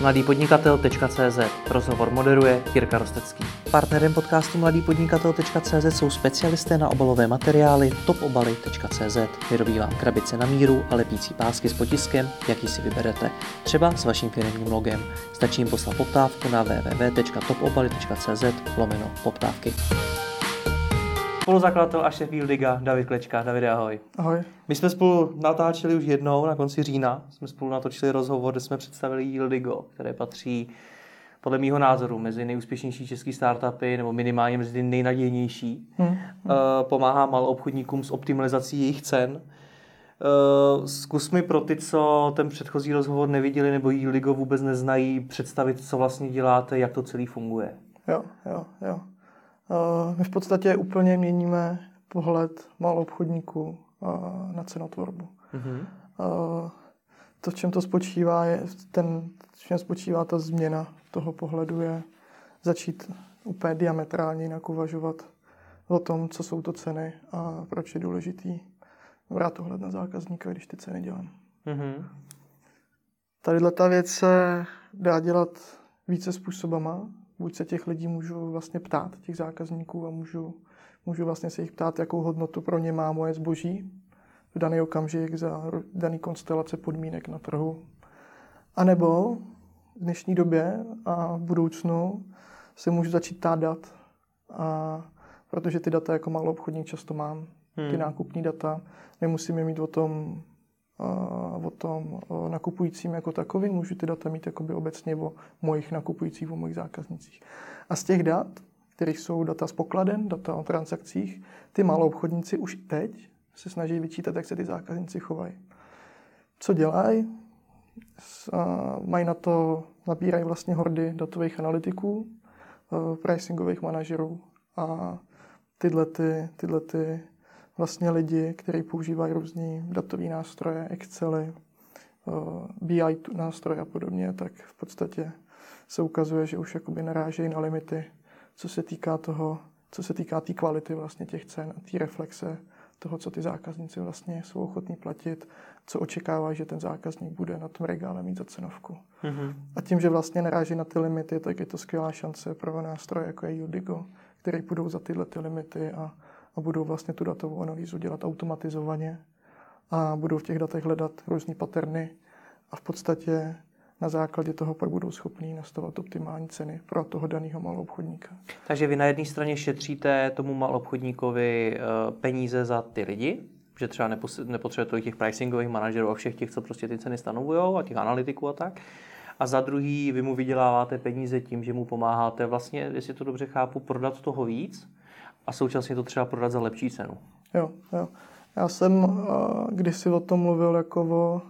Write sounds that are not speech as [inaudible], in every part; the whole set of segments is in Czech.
mladýpodnikatel.cz Rozhovor moderuje Jirka Rostecký. Partnerem podcastu mladýpodnikatel.cz jsou specialisté na obalové materiály topobaly.cz. Vyrobí vám krabice na míru a lepící pásky s potiskem, jaký si vyberete. Třeba s vaším firmním logem. Stačí jim poslat poptávku na www.topobaly.cz lomeno poptávky. Spoluzakladatel a šéf Liga David Klečka. David, ahoj. Ahoj. My jsme spolu natáčeli už jednou na konci října. Jsme spolu natočili rozhovor, kde jsme představili Yieldigo, které patří podle mého názoru mezi nejúspěšnější české startupy, nebo minimálně mezi nejnadějnější. Hmm. Uh, pomáhá malou obchodníkům s optimalizací jejich cen. Uh, zkus mi pro ty, co ten předchozí rozhovor neviděli nebo Yieldigo vůbec neznají, představit, co vlastně děláte, jak to celý funguje. Jo, jo, jo. Uh, my v podstatě úplně měníme pohled malou obchodníků uh, na cenotvorbu. Mm-hmm. To, v čem to spočívá, je ten, v čem spočívá ta změna toho pohledu, je začít úplně diametrálně jinak uvažovat o tom, co jsou to ceny a proč je důležitý brát ohled na zákazníka, když ty ceny dělám. Mm-hmm. Tadyhle ta věc se dá dělat více způsobama buď se těch lidí můžu vlastně ptát, těch zákazníků, a můžu, můžu vlastně se jich ptát, jakou hodnotu pro ně má moje zboží v daný okamžik za daný konstelace podmínek na trhu. A nebo v dnešní době a v budoucnu se můžu začít ptát dat, a protože ty data jako malou obchodník často mám, ty hmm. nákupní data, nemusím je mít o tom o tom nakupujícím jako takovým, můžu ty data mít jakoby obecně o mojich nakupujících, o mojich zákaznicích. A z těch dat, které jsou data z pokladen, data o transakcích, ty malou obchodníci už teď se snaží vyčítat, jak se ty zákazníci chovají. Co dělají? Mají na to, nabírají vlastně hordy datových analytiků, pricingových manažerů a tyhle, ty, tyhle ty vlastně lidi, kteří používají různé datové nástroje, Excely, eh, BI nástroje a podobně, tak v podstatě se ukazuje, že už jakoby narážejí na limity, co se týká toho, co se týká té tý kvality vlastně těch cen a té reflexe toho, co ty zákazníci vlastně jsou ochotní platit, co očekávají, že ten zákazník bude na tom regále mít za cenovku. Mm-hmm. A tím, že vlastně naráží na ty limity, tak je to skvělá šance pro nástroje, jako je Udigo, které půjdou za tyhle ty limity a a budou vlastně tu datovou analýzu dělat automatizovaně a budou v těch datech hledat různé paterny a v podstatě na základě toho pak budou schopní nastavovat optimální ceny pro toho daného malou obchodníka. Takže vy na jedné straně šetříte tomu malou obchodníkovi eh, peníze za ty lidi, že třeba nepotřebuje těch pricingových manažerů a všech těch, co prostě ty ceny stanovují a těch analytiků a tak. A za druhý, vy mu vyděláváte peníze tím, že mu pomáháte vlastně, jestli to dobře chápu, prodat toho víc, a současně to třeba prodat za lepší cenu. Jo, jo. Já jsem uh, kdysi o tom mluvil jako o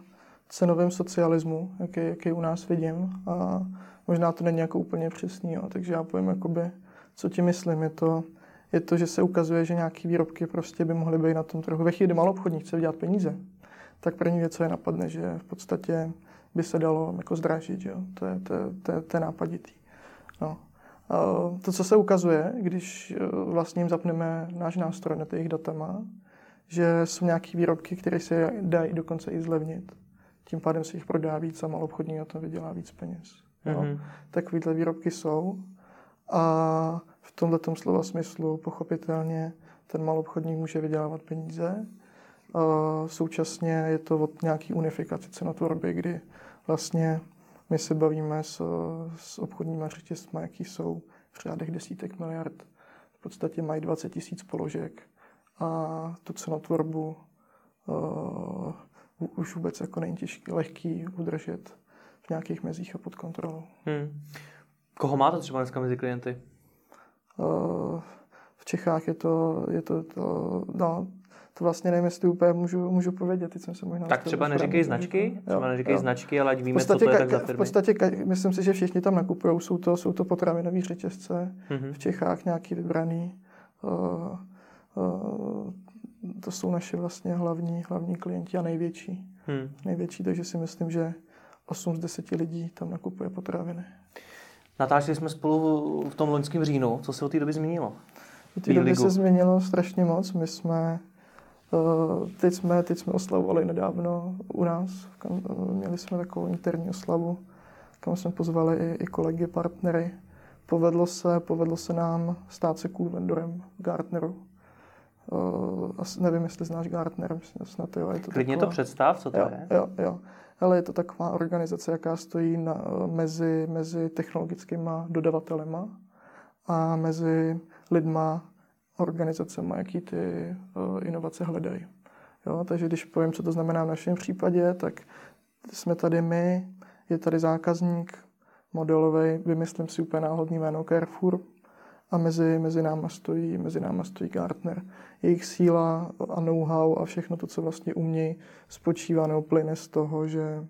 cenovém socialismu, jaký, jaký u nás vidím. A možná to není jako úplně přesný, jo. takže já povím, jakoby, co ti myslím. Je to, je to, že se ukazuje, že nějaké výrobky prostě by mohly být na tom trhu. Ve chvíli, kdy malou obchodník chce vydělat peníze, tak první věc, co je napadne, že v podstatě by se dalo jako zdražit. Jo. To, je, to, to, to je nápaditý. No. To, co se ukazuje, když e, vlastně jim zapneme náš nástroj na těch datama, že jsou nějaké výrobky, které se dají dokonce i zlevnit. Tím pádem se jich prodá víc a malobchodník na to vydělá víc peněz. Mm-hmm. Takovýhle výrobky jsou. A v tomhle slova smyslu pochopitelně ten malobchodník může vydělávat peníze. A současně je to od nějaký unifikace cenotvorby, kdy vlastně my se bavíme s, s obchodními řetězmi, jaký jsou v řádech desítek miliard. V podstatě mají 20 tisíc položek a tu cenotvorbu uh, už vůbec jako není těžký, lehký udržet v nějakých mezích a pod kontrolou. Hmm. Koho máte třeba dneska mezi klienty? Uh, v Čechách je to, je to, to no, to vlastně nevím, jestli úplně můžu, můžu povědět. Teď jsem se možná tak třeba neříkej značky, třeba neříkej značky, ale ať víme, co to je tak za firmy. V podstatě, myslím si, že všichni tam nakupují, jsou to, jsou to potravinové řetězce, mm-hmm. v Čechách nějaký vybraný. Uh, uh, to jsou naše vlastně hlavní, hlavní klienti a největší. Hmm. Největší, takže si myslím, že 8 z 10 lidí tam nakupuje potraviny. Natáčeli jsme spolu v tom loňském říjnu. Co se od té doby změnilo? Od té doby se změnilo strašně moc. My jsme teď jsme, teď jsme oslavovali nedávno u nás. Měli jsme takovou interní oslavu kam jsme pozvali i, i kolegy, partnery. Povedlo se, povedlo se nám stát se cool vendorem Gartneru. Uh, asi nevím, jestli znáš Gartner, myslím, snad jo. Je to Klidně taková... to představ, co to jo, je. Jo, jo. Ale je to taková organizace, jaká stojí na, mezi, mezi technologickými dodavatelema a mezi lidma, organizacemi, jaký ty uh, inovace hledají. Jo, takže když povím, co to znamená v našem případě, tak jsme tady my, je tady zákazník modelový, vymyslím si úplně náhodný jméno Carrefour, a mezi, mezi, náma stojí, mezi náma stojí Gartner. Jejich síla a know-how a všechno to, co vlastně umějí, spočívá nebo plyne z toho, že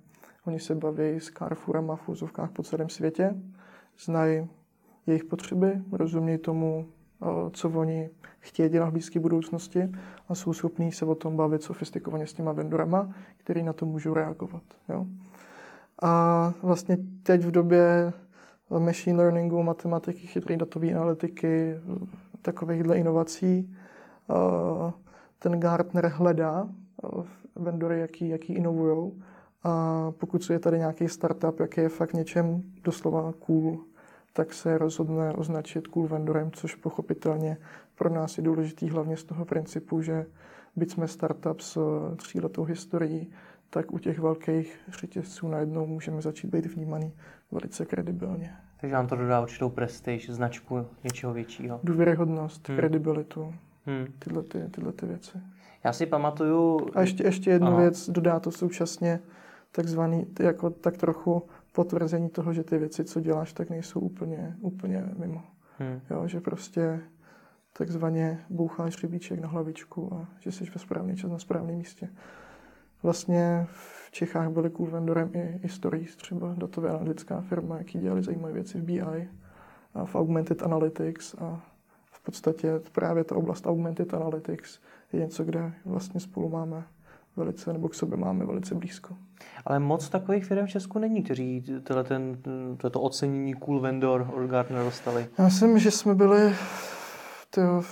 oni se baví s Carrefourem a v úzovkách po celém světě, znají jejich potřeby, rozumějí tomu, co oni chtějí dělat v blízké budoucnosti a jsou schopní se o tom bavit sofistikovaně s těma vendorama, který na to můžou reagovat. Jo? A vlastně teď v době machine learningu, matematiky, chytré datové analytiky, takovýchhle inovací, ten Gartner hledá vendory, jaký, jaký inovují. A pokud je tady nějaký startup, jaký je fakt něčem doslova cool, tak se rozhodne označit cool vendorem, což pochopitelně pro nás je důležitý hlavně z toho principu, že byť jsme startup s tříletou historií, tak u těch velkých řetězců najednou můžeme začít být vnímaný velice kredibilně. Takže nám to dodá určitou prestiž, značku něčeho většího. Důvěryhodnost, hmm. kredibilitu, hmm. tyhle, ty, tyhle ty věci. Já si pamatuju... A ještě, ještě jednu ano. věc, dodá to současně takzvaný, jako tak trochu potvrzení toho, že ty věci, co děláš, tak nejsou úplně, úplně mimo. Hmm. Jo, že prostě takzvaně boucháš rybíček na hlavičku a že jsi ve správný čas na správném místě. Vlastně v Čechách byli cool vendorem i, i Stories, třeba datově analytická firma, jaký dělali zajímavé věci v BI a v Augmented Analytics a v podstatě právě ta oblast Augmented Analytics je něco, kde vlastně spolu máme velice, nebo k sobě máme velice blízko. Ale moc takových firm v Česku není, kteří ten, toto ocenění cool vendor od Gartner dostali. Já myslím, že jsme byli tyjo,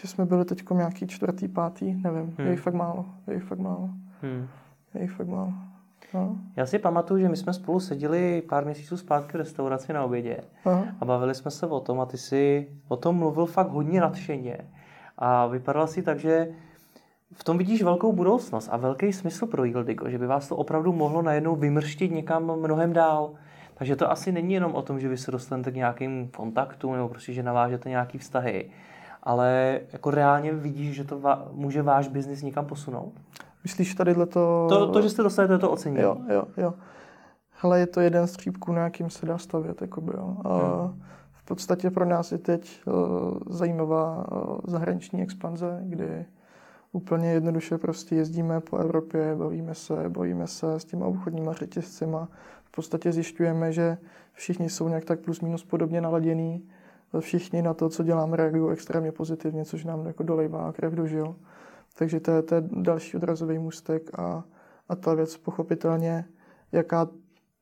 že jsme byli teď nějaký čtvrtý, pátý, nevím, hmm. je jich fakt málo, je jich fakt málo. Hmm. Je jich fakt málo. No. Já si pamatuju, že my jsme spolu seděli pár měsíců zpátky v restauraci na obědě Aha. a bavili jsme se o tom a ty si o tom mluvil fakt hodně nadšeně. A vypadalo si tak, že v tom vidíš velkou budoucnost a velký smysl pro Yieldigo, že by vás to opravdu mohlo najednou vymrštit někam mnohem dál. Takže to asi není jenom o tom, že vy se dostanete k nějakým kontaktům nebo prostě, že navážete nějaký vztahy, ale jako reálně vidíš, že to va- může váš biznis někam posunout? Myslíš tady to... to... To, že jste dostali to, to ocenění. Jo, jo, jo. Hele, je to jeden z střípků, na jakým se dá stavět. Jakoby, jo. A hmm. V podstatě pro nás je teď uh, zajímavá uh, zahraniční expanze, kdy úplně jednoduše prostě jezdíme po Evropě, bavíme se, bavíme se s těma obchodníma řetězcima. V podstatě zjišťujeme, že všichni jsou nějak tak plus minus podobně naladění. Všichni na to, co děláme, reagují extrémně pozitivně, což nám jako dolejvá krev do žil. Takže to je, to je další odrazový můstek a, a ta věc pochopitelně, jaká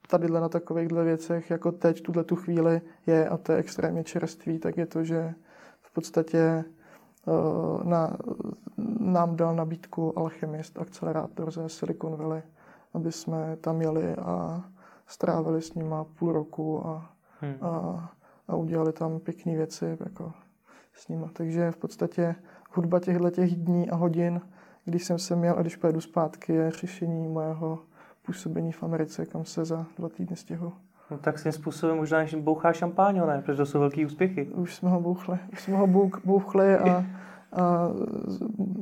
tady na takovýchhle věcech, jako teď, tuhle tu chvíli je a to je extrémně čerstvý, tak je to, že v podstatě na, nám dal nabídku Alchemist, akcelerátor ze Silicon Valley, aby jsme tam jeli a strávili s nima půl roku a, hmm. a, a udělali tam pěkné věci jako s nima. Takže v podstatě hudba těchto těch dní a hodin, když jsem se měl a když pojedu zpátky, je řešení mojeho působení v Americe, kam se za dva týdny stěhu. No tak svým způsobem možná bouchá šampáň, ne? Protože to jsou velký úspěchy. Už jsme ho bouchli. Už jsme ho bouchli a, a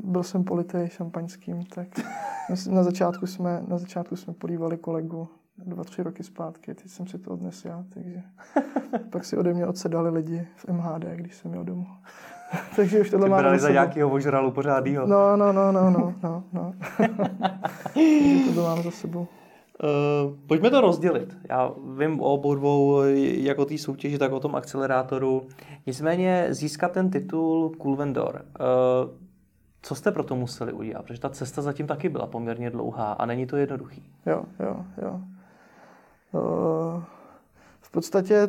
byl jsem politej šampaňským, tak na začátku jsme, na začátku jsme polívali kolegu dva, tři roky zpátky, teď jsem si to odnes já, takže [laughs] pak si ode mě odsedali lidi v MHD, když jsem měl domů. [laughs] Takže už tohle máme za nějakého ožralu pořádýho. No, no, no, no, no, no. no. [laughs] Takže to mám za sebou. Uh, pojďme to rozdělit. Já vím o obou dvou, jak o té soutěži, tak o tom akcelerátoru. Nicméně získat ten titul Cool Vendor. Uh, co jste pro to museli udělat? Protože ta cesta zatím taky byla poměrně dlouhá a není to jednoduchý. Jo, jo, jo. Uh, v podstatě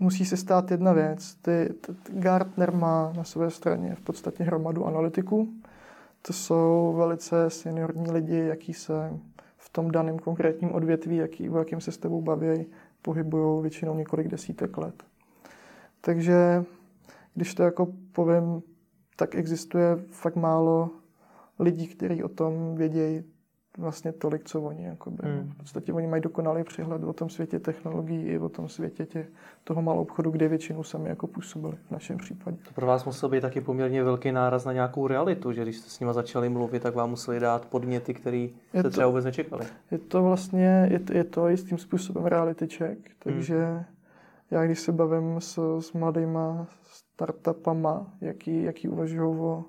musí se stát jedna věc. Ty, ty, Gartner má na své straně v podstatě hromadu analytiků. To jsou velice seniorní lidi, jaký se tom daném konkrétním odvětví, jaký, o jakým se s tebou baví, pohybují většinou několik desítek let. Takže když to jako povím, tak existuje fakt málo lidí, kteří o tom vědějí vlastně tolik, co oni. Jakoby. Hmm. V podstatě oni mají dokonalý přehled o tom světě technologií i o tom světě tě, toho malou obchodu, kde většinou sami jako působili v našem případě. To pro vás musel být taky poměrně velký náraz na nějakou realitu, že když jste s nimi začali mluvit, tak vám museli dát podněty, které jste třeba vůbec nečekali. Je to vlastně, je to, je to jistým způsobem reality check, takže hmm. já když se bavím s, s mladýma startupama, jaký, jaký uvažují o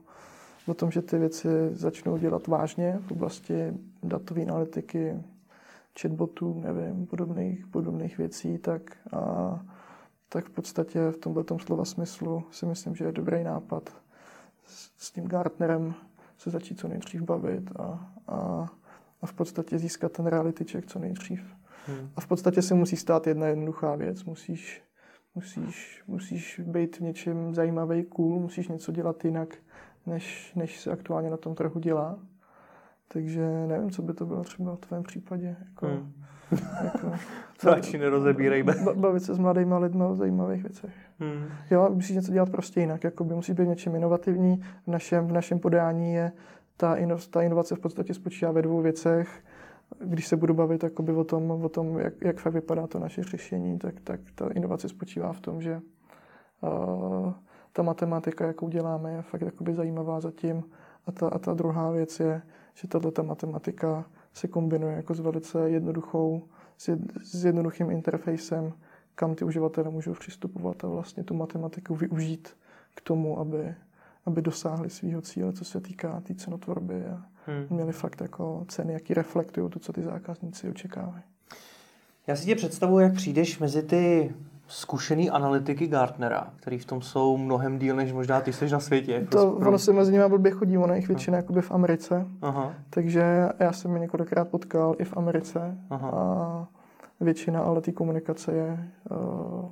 o tom, že ty věci začnou dělat vážně v oblasti datové analytiky, chatbotů, nevím, podobných, podobných věcí, tak, a, tak v podstatě v tomto slova smyslu si myslím, že je dobrý nápad s, s tím Gartnerem se začít co nejdřív bavit a, a, a v podstatě získat ten reality check co nejdřív. Hmm. A v podstatě se musí stát jedna jednoduchá věc. Musíš, musíš, musíš být v něčem zajímavý, cool, musíš něco dělat jinak, než, než se aktuálně na tom trhu dělá. Takže nevím, co by to bylo třeba v tvém případě. Jako, hmm. jako, [laughs] Radši nerozebírejme. Bavit se s mladými lidmi o zajímavých věcech. Hmm. Jo, musíš něco dělat prostě jinak. Jakoby musí být něčím inovativní. V našem, v našem podání je ta, ino, ta inovace v podstatě spočívá ve dvou věcech. Když se budu bavit o tom, o tom jak, jak fakt vypadá to naše řešení, tak, tak ta inovace spočívá v tom, že uh, ta matematika, jakou děláme, je fakt jakoby zajímavá zatím. A ta, a ta druhá věc je, že tato matematika se kombinuje jako s velice jednoduchou, s, jed, s jednoduchým interfejsem, kam ty uživatelé můžou přistupovat a vlastně tu matematiku využít k tomu, aby, aby dosáhli svého cíle, co se týká té tý cenotvorby a hmm. měli fakt jako ceny, jaký reflektují to, co ty zákazníci očekávají. Já si tě představuji, jak přijdeš mezi ty zkušený analytiky Gartnera, který v tom jsou mnohem díl, než možná ty jsi na světě. To, pro... ono se mezi nimi blbě chodí, ono jich většina jakoby v Americe. Aha. Takže já jsem je několikrát potkal i v Americe. Aha. A většina ale té komunikace je uh,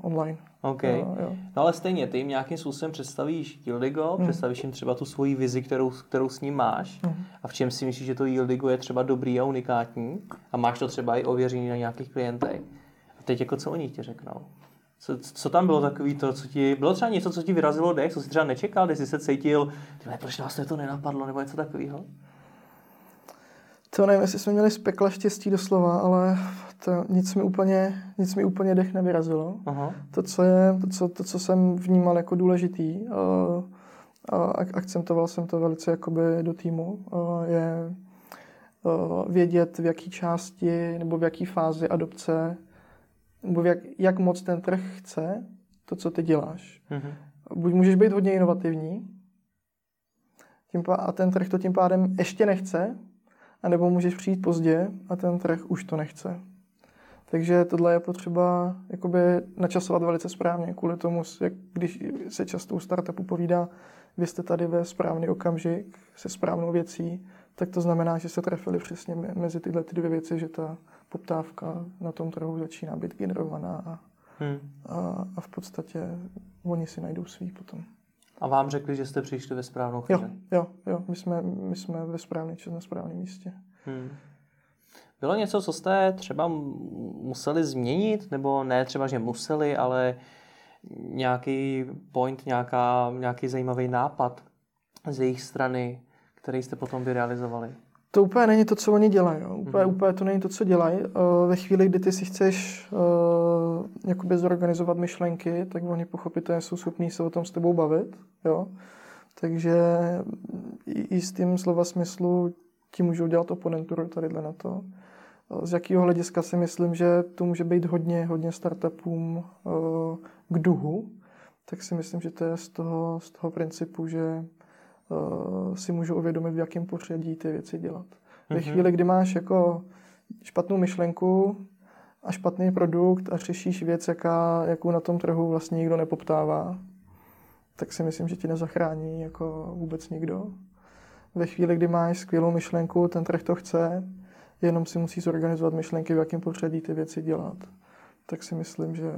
online. OK. Jo, jo. No ale stejně, ty jim nějakým způsobem představíš Yieldigo, hmm. představíš jim třeba tu svoji vizi, kterou, kterou s ním máš hmm. a v čem si myslíš, že to Yieldigo je třeba dobrý a unikátní a máš to třeba i ověřený na nějakých klientech. A teď jako co oni ti řeknou? Co, co tam bylo takový to, co ti, bylo třeba něco, co ti vyrazilo dech, co jsi třeba nečekal, když jsi se cítil, tyhle, proč nás to nenapadlo, nebo něco takového? To nevím, jestli jsme měli z pekla štěstí doslova, ale to nic mi úplně, nic mi úplně dech nevyrazilo. Aha. To, co je, to co, to, co jsem vnímal jako důležitý, a, a akcentoval jsem to velice jakoby do týmu, je vědět, v jaké části nebo v jaké fázi adopce nebo jak, jak moc ten trh chce to, co ty děláš. Mm-hmm. Buď můžeš být hodně inovativní tím pá- a ten trh to tím pádem ještě nechce, anebo můžeš přijít pozdě a ten trh už to nechce. Takže tohle je potřeba jakoby načasovat velice správně, kvůli tomu, jak když se často u startupu povídá, vy jste tady ve správný okamžik se správnou věcí, tak to znamená, že se trefili přesně mezi tyhle ty dvě věci, že ta poptávka na tom trhu začíná být generovaná a, hmm. a, a v podstatě oni si najdou svý potom. A vám řekli, že jste přišli ve správnou chvíli? Jo, jo, jo. My, jsme, my jsme ve správný čas na správném místě. Hmm. Bylo něco, co jste třeba museli změnit, nebo ne třeba, že museli, ale nějaký point, nějaká, nějaký zajímavý nápad z jejich strany, který jste potom vyrealizovali? To úplně není to, co oni dělají. Jo. Úplně, mm-hmm. úplně to není to, co dělají. Uh, ve chvíli, kdy ty si chceš uh, jakoby zorganizovat myšlenky, tak oni pochopitelně jsou schopní se o tom s tebou bavit. Jo. Takže i, s tím slova smyslu ti můžou dělat oponenturu tadyhle na to. Z jakého hlediska si myslím, že to může být hodně, hodně startupům uh, k duhu, tak si myslím, že to je z toho, z toho principu, že si můžu uvědomit, v jakém pořadí ty věci dělat. Ve mm-hmm. chvíli, kdy máš jako špatnou myšlenku a špatný produkt a řešíš věc, jaká, jakou na tom trhu vlastně nikdo nepoptává, tak si myslím, že ti nezachrání jako vůbec nikdo. Ve chvíli, kdy máš skvělou myšlenku, ten trh to chce, jenom si musí zorganizovat myšlenky, v jakém pořadí ty věci dělat. Tak si myslím, že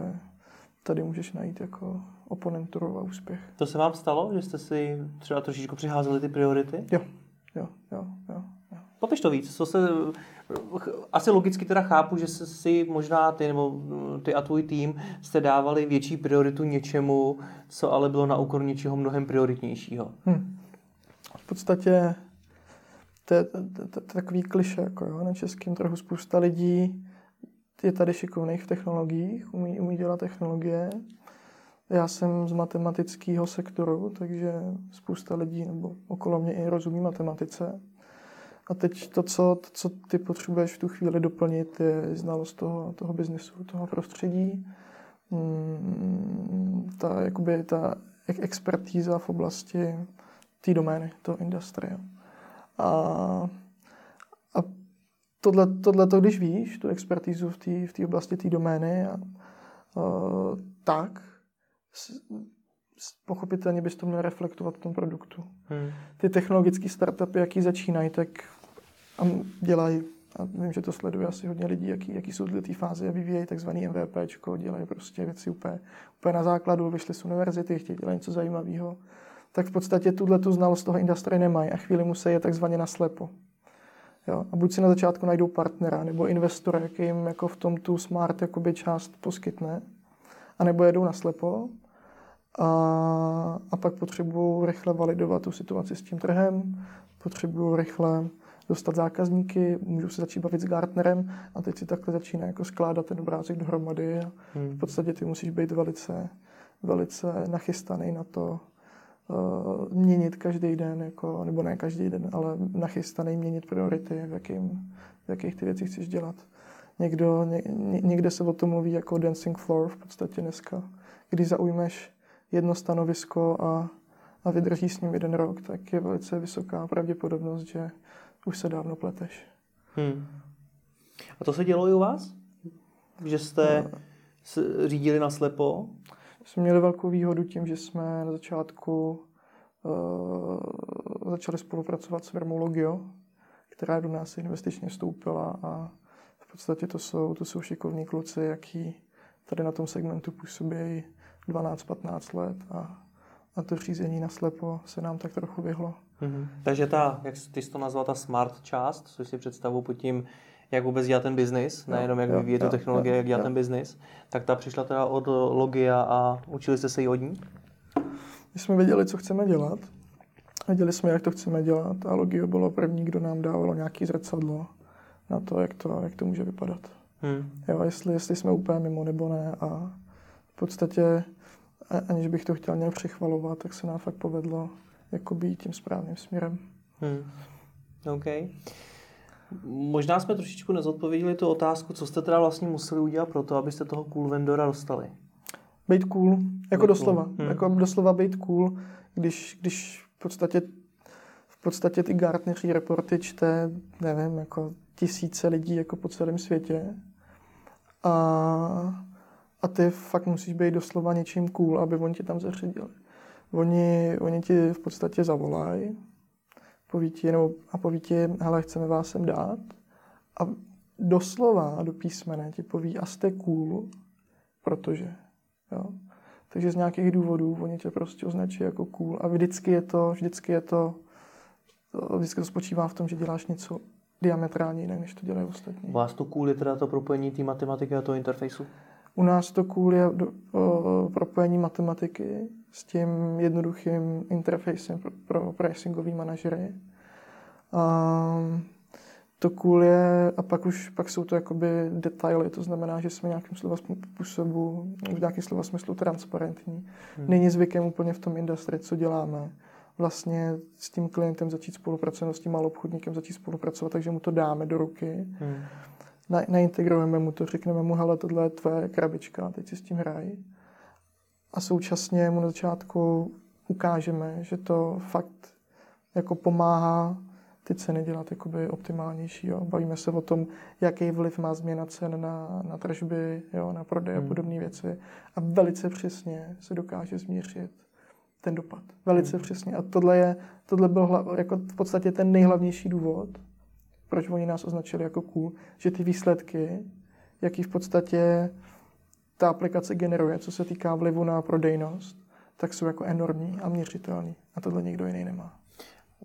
tady můžeš najít jako oponenturu a úspěch. To se vám stalo, že jste si třeba trošičku přiházeli ty priority? Jo, jo, jo, jo. jo. Popiš to víc, co se, asi logicky teda chápu, že si možná ty nebo ty a tvůj tým jste dávali větší prioritu něčemu, co ale bylo na úkor něčeho mnohem prioritnějšího. Hmm. V podstatě to je, takový kliše, jako jo, na českém trhu spousta lidí je tady šikovných v technologiích, umí, umí dělat technologie. Já jsem z matematického sektoru, takže spousta lidí nebo okolo mě i rozumí matematice. A teď to, co, to, co ty potřebuješ v tu chvíli doplnit, je znalost toho, toho biznesu, toho prostředí, mm, ta, jakoby, ta expertíza v oblasti té domény, toho industrie. A, a tohle, tohle to, když víš, tu expertízu v té v oblasti té domény, a, a, tak pochopitelně bys to měl reflektovat v tom produktu. Hmm. Ty technologické startupy, jaký začínají, tak a dělají, a vím, že to sleduje asi hodně lidí, jaký, jaký jsou ty fáze a vyvíjejí takzvaný MVP, dělají prostě věci úplně, úplně na základu, vyšli z univerzity, chtějí dělat něco zajímavého, tak v podstatě tuhle tu znalost toho industrie nemají a chvíli musí je takzvaně naslepo. Jo? A buď si na začátku najdou partnera nebo investora, jaký jim jako v tom tu smart jakoby část poskytne, anebo jedou naslepo a, a pak potřebují rychle validovat tu situaci s tím trhem, potřebují rychle dostat zákazníky, můžu se začít bavit s Gartnerem a teď si takhle začíná jako skládat ten obrázek dohromady a hmm. v podstatě ty musíš být velice, velice nachystaný na to, uh, měnit každý den, jako, nebo ne každý den, ale nachystaný měnit priority, v, jakým, v jakých ty věci chceš dělat. Někdo, ně, někde se o tom mluví jako dancing floor v podstatě dneska. Když zaujmeš jedno stanovisko a, a vydržíš s ním jeden rok, tak je velice vysoká pravděpodobnost, že už se dávno pleteš. Hmm. A to se dělo i u vás? Že jste no. řídili na slepo? Jsme měli velkou výhodu tím, že jsme na začátku uh, začali spolupracovat s firmou Logio, která do nás investičně vstoupila a v podstatě to jsou, to jsou šikovní kluci, jaký tady na tom segmentu působí 12-15 let a, a to řízení na slepo se nám tak trochu vyhlo. Mm-hmm. Takže ta, jak ty jsi to nazval, ta smart část, což si představu pod tím, jak vůbec dělat ten biznis, nejenom jak vyvíjet tu technologie, jak dělat jo. ten biznis, tak ta přišla teda od Logia a učili jste se ji od ní? My jsme věděli, co chceme dělat, věděli jsme, jak to chceme dělat a Logio bylo první, kdo nám dávalo nějaký zrcadlo na to, jak to, jak to může vypadat. Hmm. Jo, jestli, jestli jsme úplně mimo nebo ne a v podstatě, aniž bych to chtěl nějak přechvalovat, tak se nám fakt povedlo jako být tím správným směrem. Hmm. OK. Možná jsme trošičku nezodpověděli tu otázku, co jste teda vlastně museli udělat pro to, abyste toho cool vendora dostali. Být cool, jako být doslova. Cool. Hmm. Jako doslova být cool, když, když v podstatě v podstatě ty Gartneří reporty čte, nevím, jako tisíce lidí jako po celém světě. A, a ty fakt musíš být doslova něčím cool, aby oni tě tam zařadili. Oni, oni ti v podstatě zavolají poví ti, nebo, a poví ti, hele, chceme vás sem dát. A doslova do písmene ti poví, a jste cool, protože. Jo? Takže z nějakých důvodů oni tě prostě označí jako cool. A vždycky je to, vždycky je to, vždycky to spočívá v tom, že děláš něco diametrálně jinak, než to dělají ostatní. Vás to cool je teda to propojení té matematiky a toho interfejsu? U nás to do, o, propojení matematiky s tím jednoduchým interfejsem pro, pro pricingový manažery. A to cool je, a pak už pak jsou to jakoby detaily, to znamená, že jsme nějakým slova způsobu, v nějakém slova smyslu transparentní. Hmm. Není zvykem úplně v tom industrii, co děláme. Vlastně s tím klientem začít spolupracovat, s tím malou obchodníkem začít spolupracovat, takže mu to dáme do ruky. Hmm na, naintegrujeme mu to, řekneme mu, hele, tohle je tvoje krabička, teď si s tím hraj. A současně mu na začátku ukážeme, že to fakt jako pomáhá ty ceny dělat jakoby optimálnější. Jo. Bavíme se o tom, jaký vliv má změna cen na, na tržby, jo, na prodej hmm. a podobné věci. A velice přesně se dokáže změřit ten dopad. Velice hmm. přesně. A tohle, je, tohle byl hla, jako v podstatě ten nejhlavnější důvod, proč oni nás označili jako cool, že ty výsledky, jaký v podstatě ta aplikace generuje, co se týká vlivu na prodejnost, tak jsou jako enormní a měřitelný. A tohle nikdo jiný nemá.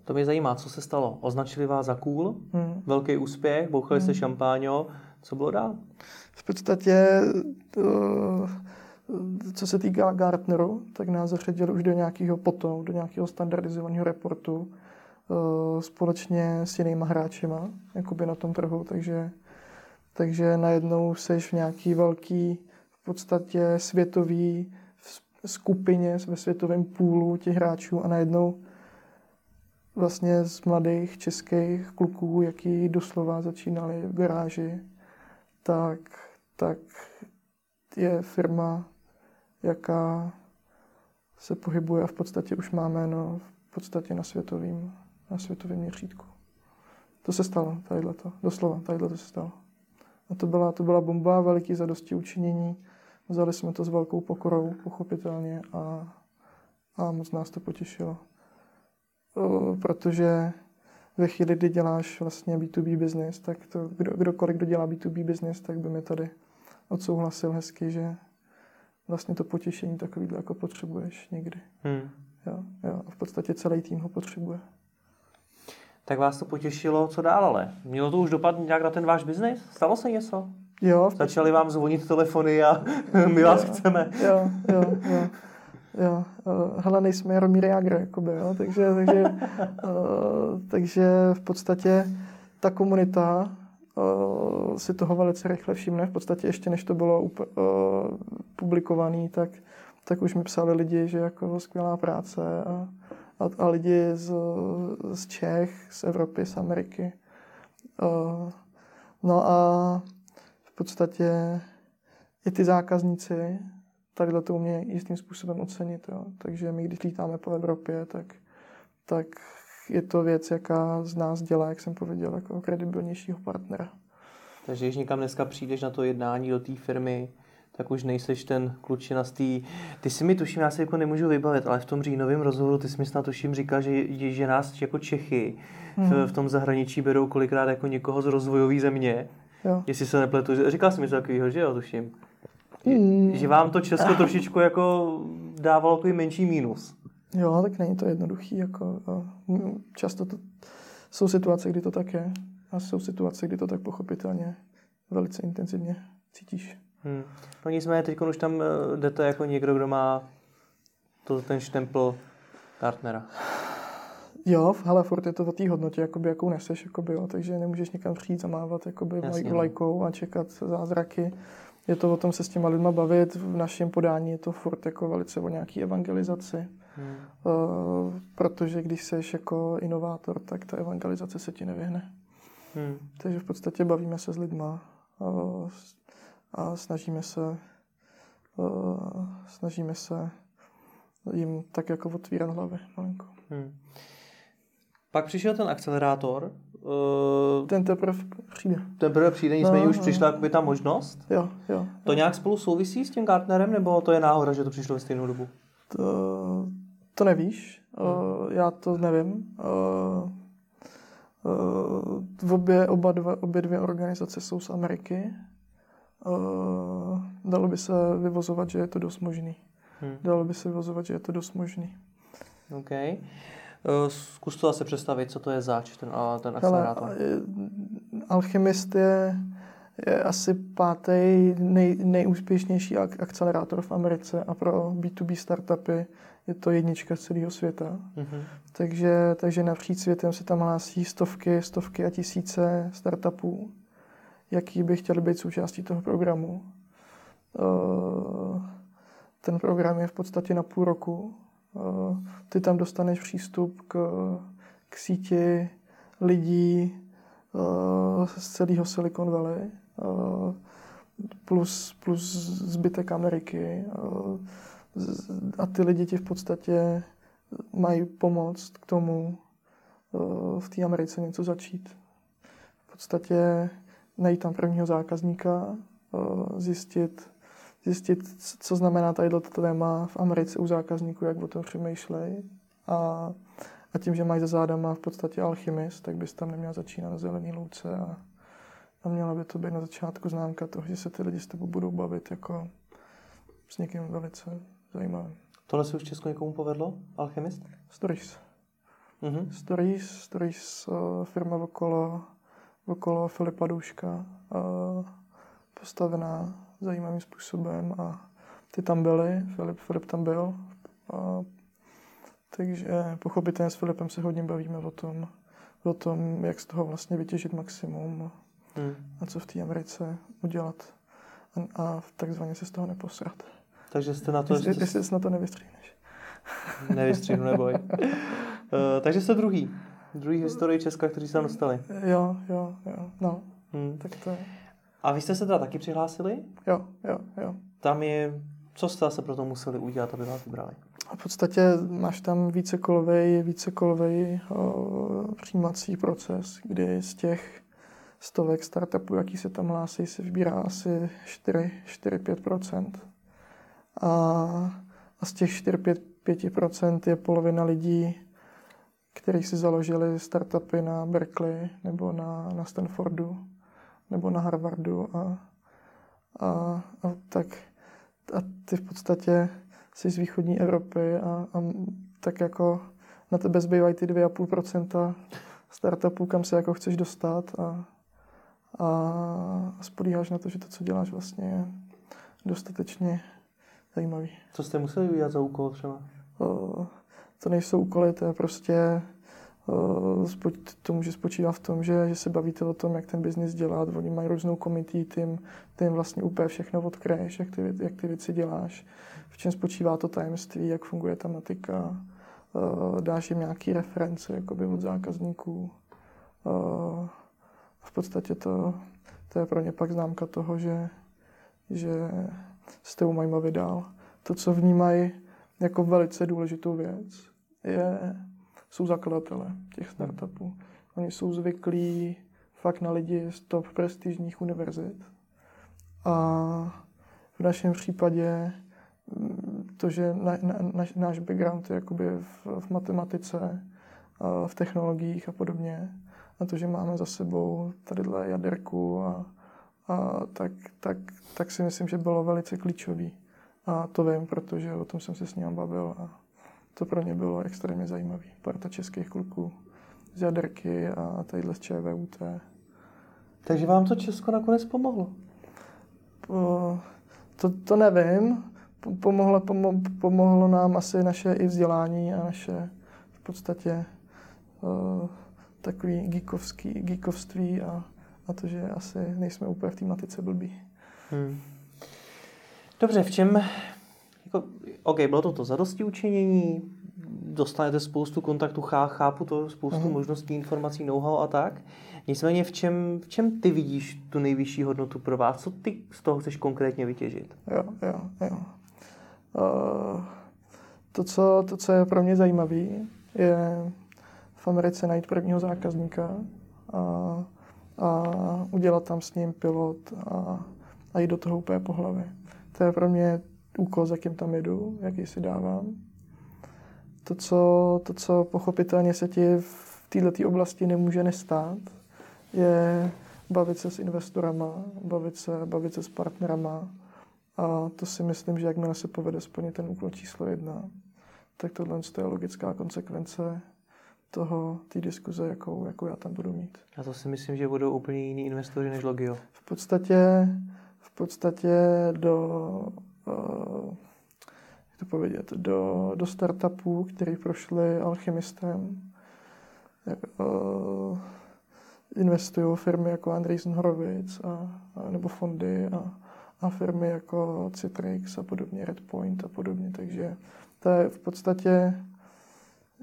To mě zajímá, co se stalo. Označili vás za cool, hmm. velký úspěch, bouchali hmm. se šampáňo. Co bylo dál? V podstatě, to, co se týká Gartneru, tak nás zařadil už do nějakého potom, do nějakého standardizovaného reportu společně s jinýma hráčema jakoby na tom trhu, takže, takže najednou seš v nějaký velký v podstatě světový skupině, ve světovém půlu těch hráčů a najednou vlastně z mladých českých kluků, jaký doslova začínali v garáži, tak, tak je firma, jaká se pohybuje a v podstatě už má jméno v podstatě na světovém na světovém měřítku. To se stalo, tadyhle to, doslova, tadyhle to se stalo. A to byla, to byla bomba, veliký zadosti učinění. Vzali jsme to s velkou pokorou, pochopitelně, a, a moc nás to potěšilo. O, protože ve chvíli, kdy děláš vlastně B2B business, tak to, kdo, kdokoliv, kdo dělá B2B business, tak by mi tady odsouhlasil hezky, že vlastně to potěšení takovýhle jako potřebuješ někdy. Hmm. Jo, jo, a v podstatě celý tým ho potřebuje tak vás to potěšilo, co dál ale? Mělo to už dopad nějak na ten váš biznis? Stalo se něco? Jo. Začali vám zvonit telefony a [laughs] my vás jo, chceme. Jo, jo, jo. Jo, uh, hele, nejsme Jaromír Jágr, jakoby, jo, takže, takže, uh, takže v podstatě ta komunita uh, si toho velice rychle všimne, v podstatě ještě než to bylo uh, publikované, tak, tak už mi psali lidi, že jako skvělá práce a, a, a lidi z, z Čech, z Evropy, z Ameriky. No a v podstatě i ty zákazníci takhle to umějí jistým způsobem ocenit. Jo. Takže my, když lítáme po Evropě, tak, tak je to věc, jaká z nás dělá, jak jsem pověděl, jako kredibilnějšího partnera. Takže když někam dneska přijdeš na to jednání do té firmy, tak už nejseš ten klučinastý. Ty si mi tuším, já si jako nemůžu vybavit, ale v tom říjnovém rozhovoru ty jsi mi snad tuším říkal, že, že nás jako Čechy hmm. v, v, tom zahraničí berou kolikrát jako někoho z rozvojové země. Jo. Jestli se nepletu. Říkal jsi mi to takového, že jo, tuším. Hmm. Že vám to Česko trošičku jako dávalo takový menší mínus. Jo, tak není to jednoduchý. Jako, často to jsou situace, kdy to tak je. A jsou situace, kdy to tak pochopitelně velice intenzivně cítíš. Hmm. No nicméně teď už tam eh, jdete jako někdo, kdo má to, ten štempl partnera. Jo, ale furt je to o té hodnotě, jakoby, jakou neseš, jakoby, jo, takže nemůžeš někam přijít, zamávat jakoby, Jasně, lajkou a čekat zázraky. Je to o tom se s těma lidma bavit. V našem podání je to furt jako velice o nějaký evangelizaci. Hmm. Uh, protože když jsi jako inovátor, tak ta evangelizace se ti nevyhne. Hmm. Takže v podstatě bavíme se s lidma, uh, a snažíme se, uh, snažíme se jim tak jako otvírat hlavy malinko. Hmm. Pak přišel ten akcelerátor. Uh, ten teprve přijde. Ten teprve přijde, nicméně no, už no. přišla jakoby ta možnost. Jo, jo. To jo. nějak spolu souvisí s tím Gartnerem, nebo to je náhoda, že to přišlo ve stejnou dobu? To, to nevíš, hmm. uh, já to nevím. Uh, uh, obě, oba dva, obě dvě organizace jsou z Ameriky uh, dalo by se vyvozovat, že je to dost možný. Hmm. Dalo by se vyvozovat, že je to dost možný. OK. Uh, zkus to asi představit, co to je zač, ten, uh, ten akcelerátor. Hele, Alchemist je, je asi pátý nej, nejúspěšnější ak- akcelerátor v Americe a pro B2B startupy je to jednička z celého světa. Mm-hmm. Takže, takže napříč světem se tam hlásí stovky, stovky a tisíce startupů jaký by chtěli být součástí toho programu. Eh, ten program je v podstatě na půl roku. Eh, ty tam dostaneš přístup k, k síti lidí eh, z celého Silicon Valley plus, plus zbytek Ameriky. A ty lidi ti v podstatě mají pomoct k tomu v té Americe něco začít. V podstatě najít tam prvního zákazníka, eh, zjistit, zjistit, co znamená tady to téma v Americe u zákazníků, jak o tom přemýšlej. A, a tím, že mají za zádama v podstatě alchymist, tak bys tam neměl začínat na zelený louce a, a měla by to být na začátku známka toho, že se ty lidi s tebou budou bavit jako s někým velice zajímavým. Tohle se už v Česku někomu povedlo? Alchemist? Stories. Mm-hmm. Stories, Stories uh, firma okolo, okolo Filipa Douška, uh, postavená zajímavým způsobem a ty tam byly, Filip, Filip tam byl. Uh, takže pochopitelně s Filipem se hodně bavíme o tom, o tom, jak z toho vlastně vytěžit maximum hmm. a co v té Americe udělat a, a takzvaně se z toho neposrat. Takže jste na to... Jestli, ještě... jestli na to nevystříhneš. Nevystříhnu, neboj. uh, [laughs] takže jste druhý. Druhý historii Česka, kteří se tam dostali. Jo, jo, jo. No, hmm. tak to je. A vy jste se teda taky přihlásili? Jo, jo, jo. Tam je... Co jste se pro to museli udělat, aby vás vybrali? V podstatě máš tam vícekolový, vícekolový o, přijímací proces, kdy z těch stovek startupů, jaký se tam hlásí, se vybírá asi 4-5%. A, a z těch 4-5% je polovina lidí, kteří si založili startupy na Berkeley nebo na, na Stanfordu nebo na Harvardu a, a, a tak a ty v podstatě jsi z východní Evropy a, a tak jako na tebe zbývají ty 2,5% startupů, kam se jako chceš dostat a, a spolíháš na to, že to, co děláš, vlastně je dostatečně zajímavý. Co jste museli udělat za úkol třeba? O, to nejsou úkoly, to je prostě to může spočívat v tom, že, že se bavíte o tom, jak ten biznis dělat. Oni mají různou komitý tým, ty jim vlastně úplně všechno odkreješ, jak ty, jak ty věci děláš, v čem spočívá to tajemství, jak funguje ta matika, dáš jim nějaké reference jakoby od zákazníků. V podstatě to, to je pro ně pak známka toho, že, že jste mají mluvit dál. To, co vnímají jako velice důležitou věc, je jsou zakladatelé těch startupů. Oni jsou zvyklí fakt na lidi z top prestižních univerzit. A v našem případě mm, to, že na, na, naš, náš background je jakoby v, v matematice, v technologiích a podobně, a to, že máme za sebou tadyhle jaderku a, a tak, tak, tak si myslím, že bylo velice klíčový. A to vím, protože o tom jsem se s ním bavil a to pro mě bylo extrémně zajímavé. Parta českých kluků z jaderky a tadyhle z ČVUT. Takže vám to Česko nakonec pomohlo? Po, to, to nevím. Pomohlo, pomo, pomohlo nám asi naše i vzdělání a naše v podstatě uh, takový geekovský, geekovství a, a to, že asi nejsme úplně v té matice blbí. Hmm. Dobře, v čem, jako, OK, bylo to to zadosti učinění, dostanete spoustu kontaktů, chápu to, spoustu uh-huh. možností, informací, know-how a tak. Nicméně v čem, v čem ty vidíš tu nejvyšší hodnotu pro vás? Co ty z toho chceš konkrétně vytěžit? Jo, jo, jo. Uh, to, co, to, co je pro mě zajímavé, je v Americe najít prvního zákazníka a, a udělat tam s ním pilot a, a jít do toho úplně po hlavě. To je pro mě úkol, za jakým tam jedu, jaký si dávám. To, co, to, co pochopitelně se ti v této oblasti nemůže nestát, je bavit se s investorama, bavit se, bavit se s partnerama. A to si myslím, že jakmile se povede splnit ten úkol číslo jedna, tak tohle je logická konsekvence toho, té diskuze, jakou, jakou já tam budu mít. A to si myslím, že budou úplně jiní investoři než Logio. V podstatě, v podstatě do jak to povědět, do, do startupů, které prošly alchymistem. Uh, investují firmy jako Andreessen Horowitz a, a, nebo fondy a, a firmy jako Citrix a podobně, Redpoint a podobně. Takže to je v podstatě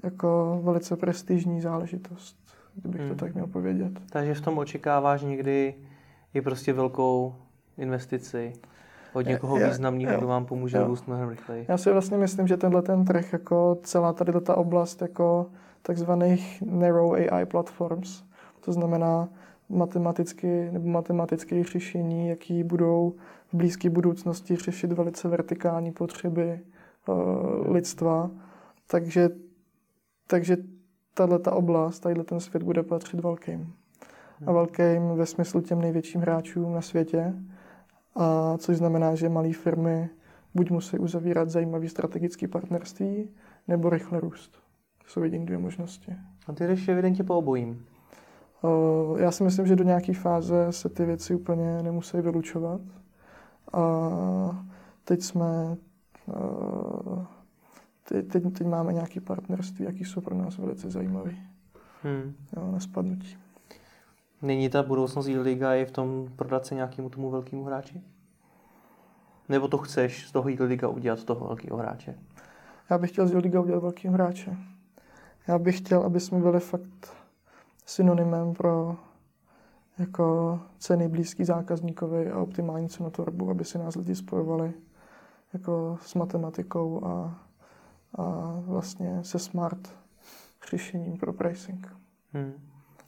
jako velice prestižní záležitost, kdybych hmm. to tak měl povědět. Takže v tom očekáváš někdy i prostě velkou investici od někoho je, významného, kdo vám pomůže růst mnohem rychleji. Já si vlastně myslím, že tenhle ten trh, jako celá tady ta oblast jako takzvaných narrow AI platforms, to znamená matematicky nebo matematické řešení, jaký budou v blízké budoucnosti řešit velice vertikální potřeby uh, lidstva. Takže, takže tato oblast, tadyhle ten svět bude patřit velkým. A velkým ve smyslu těm největším hráčům na světě a což znamená, že malé firmy buď musí uzavírat zajímavé strategické partnerství, nebo rychle růst. jsou jediné dvě možnosti. A ty jdeš evidentně po obojím. Uh, já si myslím, že do nějaké fáze se ty věci úplně nemusí vylučovat. A teď jsme, uh, teď, teď, teď máme nějaké partnerství, jaký jsou pro nás velice zajímavé. Hmm. Jo, na spadnutí. Není ta budoucnost Liga i v tom prodat se nějakému tomu velkému hráči? Nebo to chceš z toho Liga udělat toho velkého hráče? Já bych chtěl z Liga udělat velkým hráče. Já bych chtěl, aby jsme byli fakt synonymem pro jako ceny blízký zákazníkovi a optimální cenotvorbu, aby si nás lidi spojovali jako s matematikou a, a vlastně se smart řešením pro pricing. Hmm.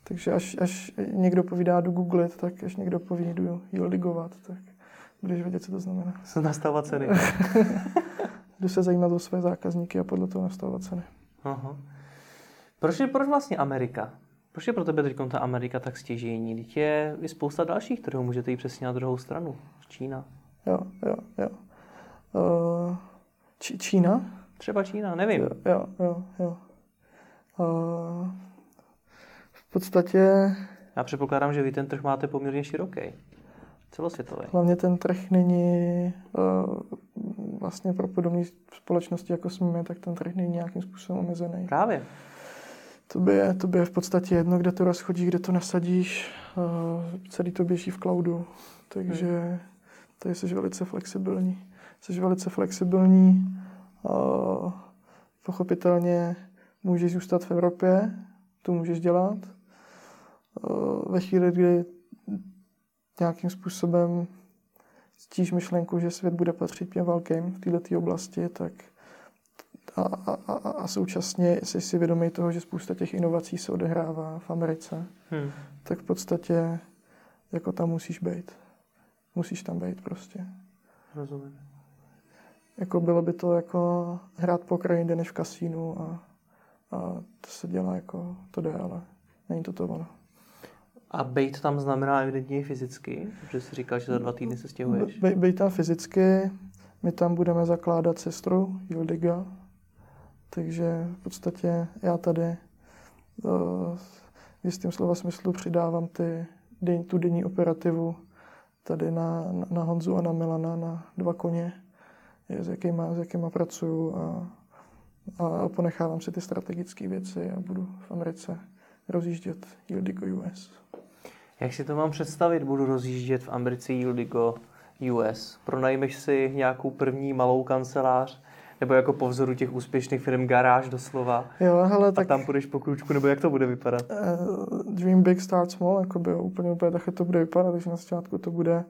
Takže až, až někdo povídá do googlit, tak až někdo poví jdu yieldigovat, tak budeš vědět, co to znamená. [laughs] Co nastavovat ceny. [laughs] jdu se zajímat o své zákazníky a podle toho nastavovat ceny. Aha. Proč je, proč vlastně Amerika? Proč je pro tebe teď ta Amerika tak stěžejní? Teď je, je spousta dalších, kterou můžete jít přesně na druhou stranu. Čína. Jo, jo, jo. Uh, Č- Čína? Třeba Čína, nevím. Jo, jo, jo. jo. Uh, v podstatě... Já předpokládám, že vy ten trh máte poměrně široký. Celosvětový. Hlavně ten trh není uh, vlastně pro podobné společnosti, jako jsme my, tak ten trh není nějakým způsobem omezený. Právě. To by, je, to by je v podstatě jedno, kde to rozchodí, kde to nasadíš. Uh, celý to běží v cloudu, takže hmm. tady jsi velice flexibilní. Jsi velice flexibilní. Uh, pochopitelně můžeš zůstat v Evropě, to můžeš dělat. Uh, ve chvíli, kdy nějakým způsobem cítíš myšlenku, že svět bude patřit těm velkým v této oblasti, tak a, a, a, a současně jsi si vědomý toho, že spousta těch inovací se odehrává v Americe, hmm. tak v podstatě jako tam musíš být. Musíš tam být prostě. Rozumím. Jako bylo by to jako hrát poker jinde než v kasínu a, a to se dělá jako, to jde, ale není to to ono. A být tam znamená evidentně fyzicky, protože jsi říkal, že za dva týdny se stěhuješ. Be, být tam fyzicky, my tam budeme zakládat sestru Jildiga, takže v podstatě já tady uh, v jistým slova smyslu přidávám ty, tu denní operativu tady na, na, na Honzu a na Milana, na dva koně, s jakýma, s jakýma pracuju a, a ponechávám si ty strategické věci a budu v Americe rozjíždět Yildigo US. Jak si to mám představit? Budu rozjíždět v Americe Yildigo US. Pronajmeš si nějakou první malou kancelář, nebo jako po vzoru těch úspěšných firm garáž doslova. Jo, hele, tak... A tam půjdeš po kručku, nebo jak to bude vypadat? Uh, dream big, start small, jako by úplně úplně tak to bude vypadat, takže na začátku to bude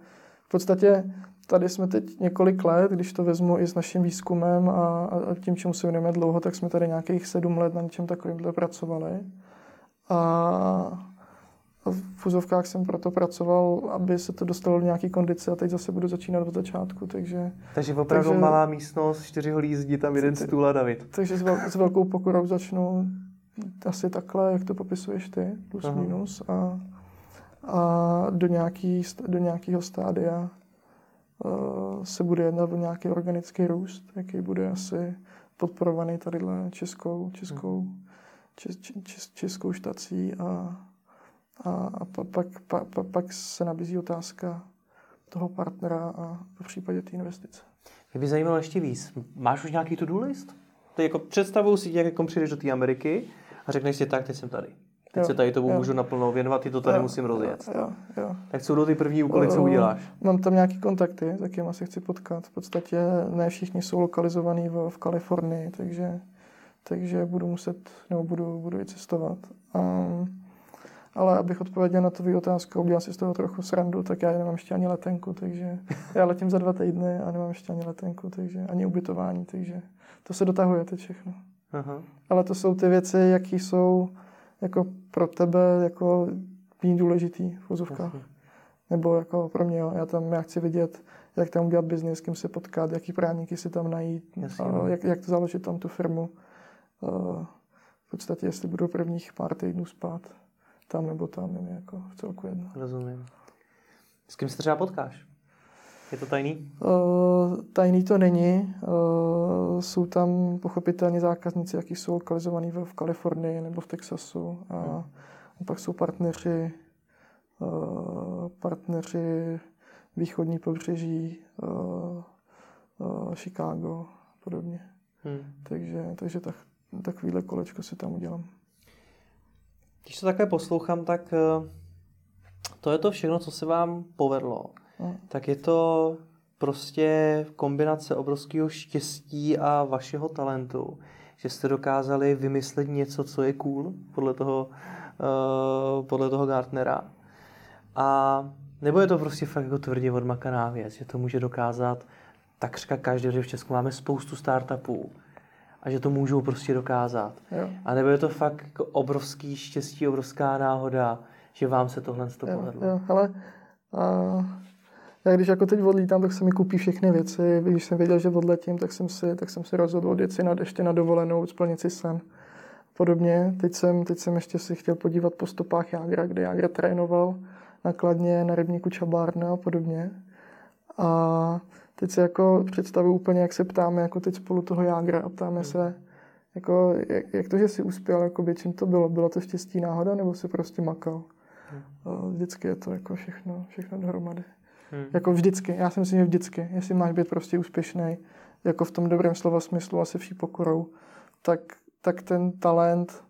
v podstatě tady jsme teď několik let, když to vezmu i s naším výzkumem a, a tím, čemu se věnujeme dlouho, tak jsme tady nějakých sedm let na něčem takovým pracovali. A v fuzovkách jsem proto pracoval, aby se to dostalo do nějaké kondice a teď zase budu začínat od začátku, takže... Takže opravdu takže, malá místnost, čtyři holí zdi, tam jeden stůl a David. Takže s, vel, s velkou pokorou začnu asi takhle, jak to popisuješ ty, plus Aha. minus a, a do, nějaký, do nějakého stádia uh, se bude jednat o nějaký organický růst, jaký bude asi podporovaný tadyhle českou, českou, hmm. Čes, čes, českou štací a a pa, pak, pa, pa, pak se nabízí otázka toho partnera a v případě té investice. Mě by zajímalo ještě víc. Máš už nějaký to-do list? To jako představuju si, jak jako přijdeš do té Ameriky a řekneš si, tak, teď jsem tady. Teď jo, se tady tomu jo. můžu naplno věnovat, ty to tady jo, musím rozjet. Jo, jo. Tak co budou ty první úkoly, co uděláš? Mám tam nějaký kontakty, s jakými se chci potkat. V podstatě ne všichni jsou lokalizovaní v, v Kalifornii, takže, takže budu muset, nebo budu, budu i cestovat. Um, ale abych odpověděl na tvou otázku, udělal si z toho trochu srandu, tak já nemám ještě ani letenku, takže já letím za dva týdny a nemám ještě ani letenku, takže ani ubytování, takže to se dotahuje teď všechno. Aha. Ale to jsou ty věci, jaký jsou jako pro tebe jako méně důležitý v vozovkách. Nebo jako pro mě, jo. já tam já chci vidět, jak tam udělat biznis, s kým se potkat, jaký právníky si tam najít, a jak, jak to založit tam tu firmu. V podstatě, jestli budu prvních pár týdnů spát tam nebo tam, je jako v celku jedno. Rozumím. S kým se třeba potkáš? Je to tajný? Uh, tajný to není. Uh, jsou tam pochopitelně zákazníci, jaký jsou lokalizovaní v, v Kalifornii nebo v Texasu. A hmm. pak jsou partneři, uh, partneři východní pobřeží, uh, uh, Chicago a podobně. Hmm. Takže, takže tak, takovýhle kolečko si tam udělám. Když to také poslouchám, tak to je to všechno, co se vám povedlo. Hmm. Tak je to prostě kombinace obrovského štěstí a vašeho talentu, že jste dokázali vymyslet něco, co je cool, podle toho, uh, podle toho Gartnera. A nebo je to prostě fakt jako tvrdě odmakaná věc, že to může dokázat takřka každý, že v Česku máme spoustu startupů a že to můžou prostě dokázat. Jo. A nebo je to fakt jako obrovský štěstí, obrovská náhoda, že vám se tohle to povedlo. Jo, ale uh, já když jako teď odlítám, tak se mi koupí všechny věci. Když jsem věděl, že odletím, tak jsem si, tak jsem si rozhodl odjet si na, ještě na dovolenou, splnit si sen. Podobně. Teď jsem, teď jsem ještě si chtěl podívat po stopách Jágra, kde Jágra trénoval nakladně na rybníku Čabárna a podobně. A teď si jako představuji úplně, jak se ptáme jako teď spolu toho Jágra a ptáme se, jako, jak, jak to, že jsi uspěl, jako čím to bylo? Bylo to štěstí náhoda, nebo si prostě makal? Hmm. Vždycky je to jako všechno, všechno dohromady. Hmm. Jako vždycky. Já si myslím, že vždycky. Jestli máš být prostě úspěšný, jako v tom dobrém slova smyslu a se vší pokorou, tak, tak ten talent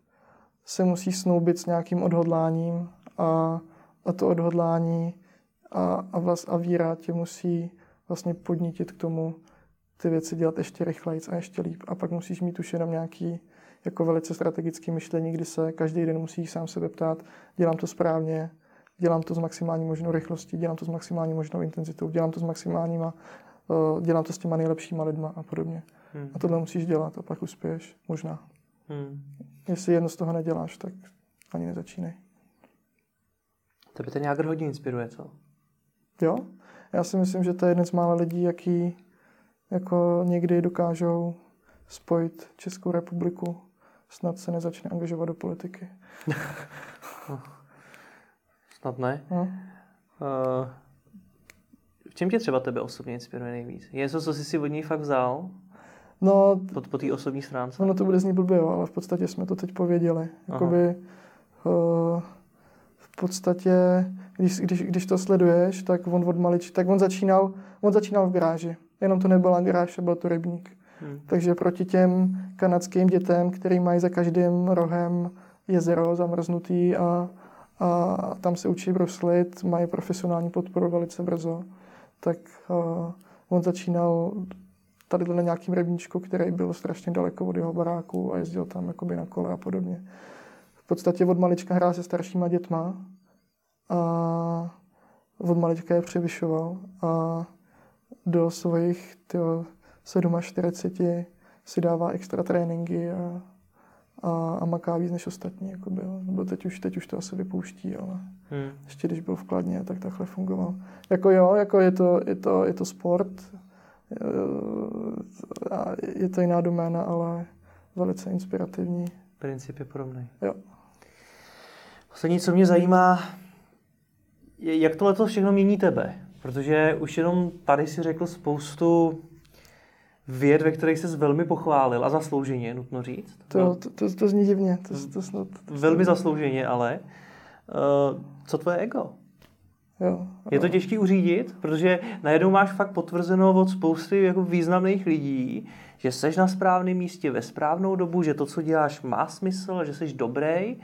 se musí snoubit s nějakým odhodláním a, a to odhodlání a, a, vlast, a víra tě musí vlastně podnítit k tomu ty věci dělat ještě rychleji a ještě líp. A pak musíš mít už jenom nějaký jako velice strategický myšlení, kdy se každý den musíš sám sebe ptát, dělám to správně, dělám to s maximální možnou rychlostí, dělám to s maximální možnou intenzitou, dělám to s maximálníma, uh, dělám to s těma nejlepšíma lidma a podobně. Hmm. A tohle musíš dělat a pak uspěješ, možná. Hmm. Jestli jedno z toho neděláš, tak ani nezačínej. by ten nějak hodně inspiruje, co? Jo, já si myslím, že to je jeden z mála lidí, jaký jako někdy dokážou spojit Českou republiku, snad se nezačne angažovat do politiky. [laughs] Snad ne. No. Uh, v čem tě třeba tebe osobně inspiruje nejvíc? Je něco, co jsi si od ní fakt vzal? No, po, po té osobní stránce? No, to bude znít blbě, ale v podstatě jsme to teď pověděli. Jakoby, uh, v podstatě, když, když, když to sleduješ, tak on od malič, tak on začínal, on začínal v garáži. Jenom to nebyla garáž, byl to rybník. Hmm. Takže proti těm kanadským dětem, který mají za každým rohem jezero zamrznutý a a tam se učí bruslit, mají profesionální podporu velice brzo, tak uh, on začínal tady na nějakým rybníčku, který byl strašně daleko od jeho baráku a jezdil tam jakoby na kole a podobně. V podstatě od malička hrál se staršíma dětma a od malička je převyšoval a do svých tyjo, 47 si dává extra tréninky a a, a maká víc než ostatní. Jako byl. Nebo teď už, teď už to asi vypouští, ale hmm. ještě když byl v Kladně, tak takhle fungoval. Jako jo, jako je to, je to, je to sport, eh, a je to jiná doména, ale velice inspirativní. Princip je podobný. Jo. Poslední, co mě zajímá, jak tohle všechno mění tebe? Protože už jenom tady si řekl spoustu věd, ve kterých se velmi pochválil a zaslouženě, nutno říct. To, to, to, to zní divně. To, to snad, to velmi zaslouženě, ale uh, co tvoje ego? Jo, je to těžké uřídit, protože najednou máš fakt potvrzeno od spousty jako významných lidí, že jsi na správném místě ve správnou dobu, že to, co děláš, má smysl, že jsi dobrý.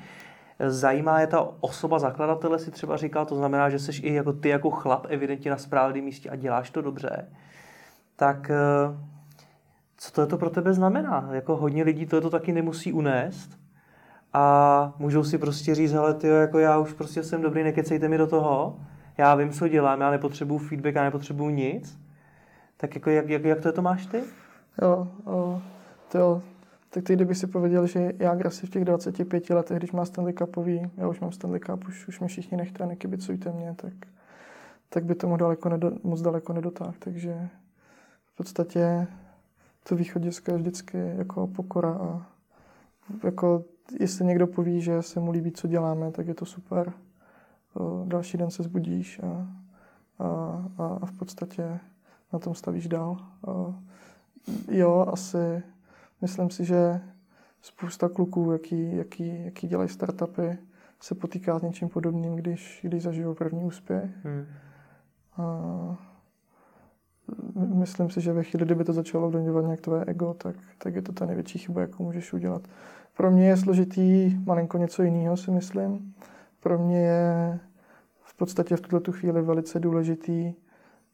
Zajímá je ta osoba zakladatele, si třeba říkal, to znamená, že jsi i jako ty jako chlap evidentně na správném místě a děláš to dobře. Tak uh, co to, je to pro tebe znamená. Jako hodně lidí to, to taky nemusí unést a můžou si prostě říct, ale ty jako já už prostě jsem dobrý, nekecejte mi do toho, já vím, co dělám, já nepotřebuju feedback, já nepotřebuju nic. Tak jako jak, jak, jak to, je to máš ty? Jo, o, to jo. Tak ty, kdyby si pověděl, že já si v těch 25 letech, když má Stanley Cupový, já už mám Stanley Cup, už, už mi všichni nechte, nekybicujte mě, tak, tak by tomu daleko nedo, moc daleko nedotáhl. Takže v podstatě to východisko je vždycky jako pokora a jako jestli někdo poví, že se mu líbí, co děláme, tak je to super. Další den se zbudíš a a, a, a v podstatě na tom stavíš dál. A, jo, asi myslím si, že spousta kluků, jaký, jaký, jaký dělají startupy, se potýká s něčím podobným, když, když zažijou první úspěch. Hmm. A myslím si, že ve chvíli, kdyby to začalo ovlivňovat nějak tvoje ego, tak, tak je to ta největší chyba, jakou můžeš udělat. Pro mě je složitý malinko něco jiného, si myslím. Pro mě je v podstatě v tuto chvíli velice důležitý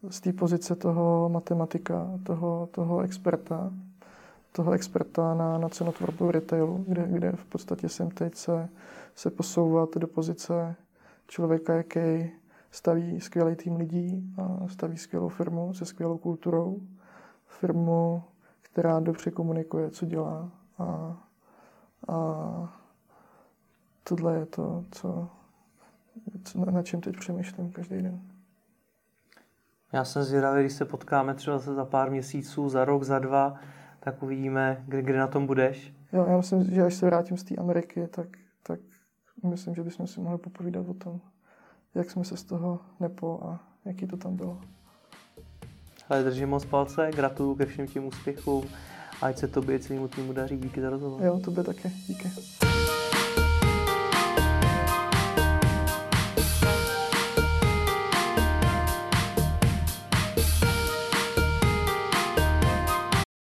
z té pozice toho matematika, toho, toho experta, toho experta na, na cenotvorbu retailu, kde, kde v podstatě jsem teď se, se posouvat do pozice člověka, jaký staví skvělý tým lidí a staví skvělou firmu se skvělou kulturou. Firmu, která dobře komunikuje, co dělá. A, a tohle je to, co, co, na čem teď přemýšlím každý den. Já jsem zvědavý, když se potkáme třeba za pár měsíců, za rok, za dva, tak uvidíme, kde, kde na tom budeš. Jo, já myslím, že až se vrátím z té Ameriky, tak, tak myslím, že bychom si mohli popovídat o tom, jak jsme se z toho nepo a jaký to tam bylo. Ale držím moc palce, gratuluju ke všem těm úspěchům, ať se tobě celému týmu daří. Díky za rozhovor. Jo, tobě také. Díky.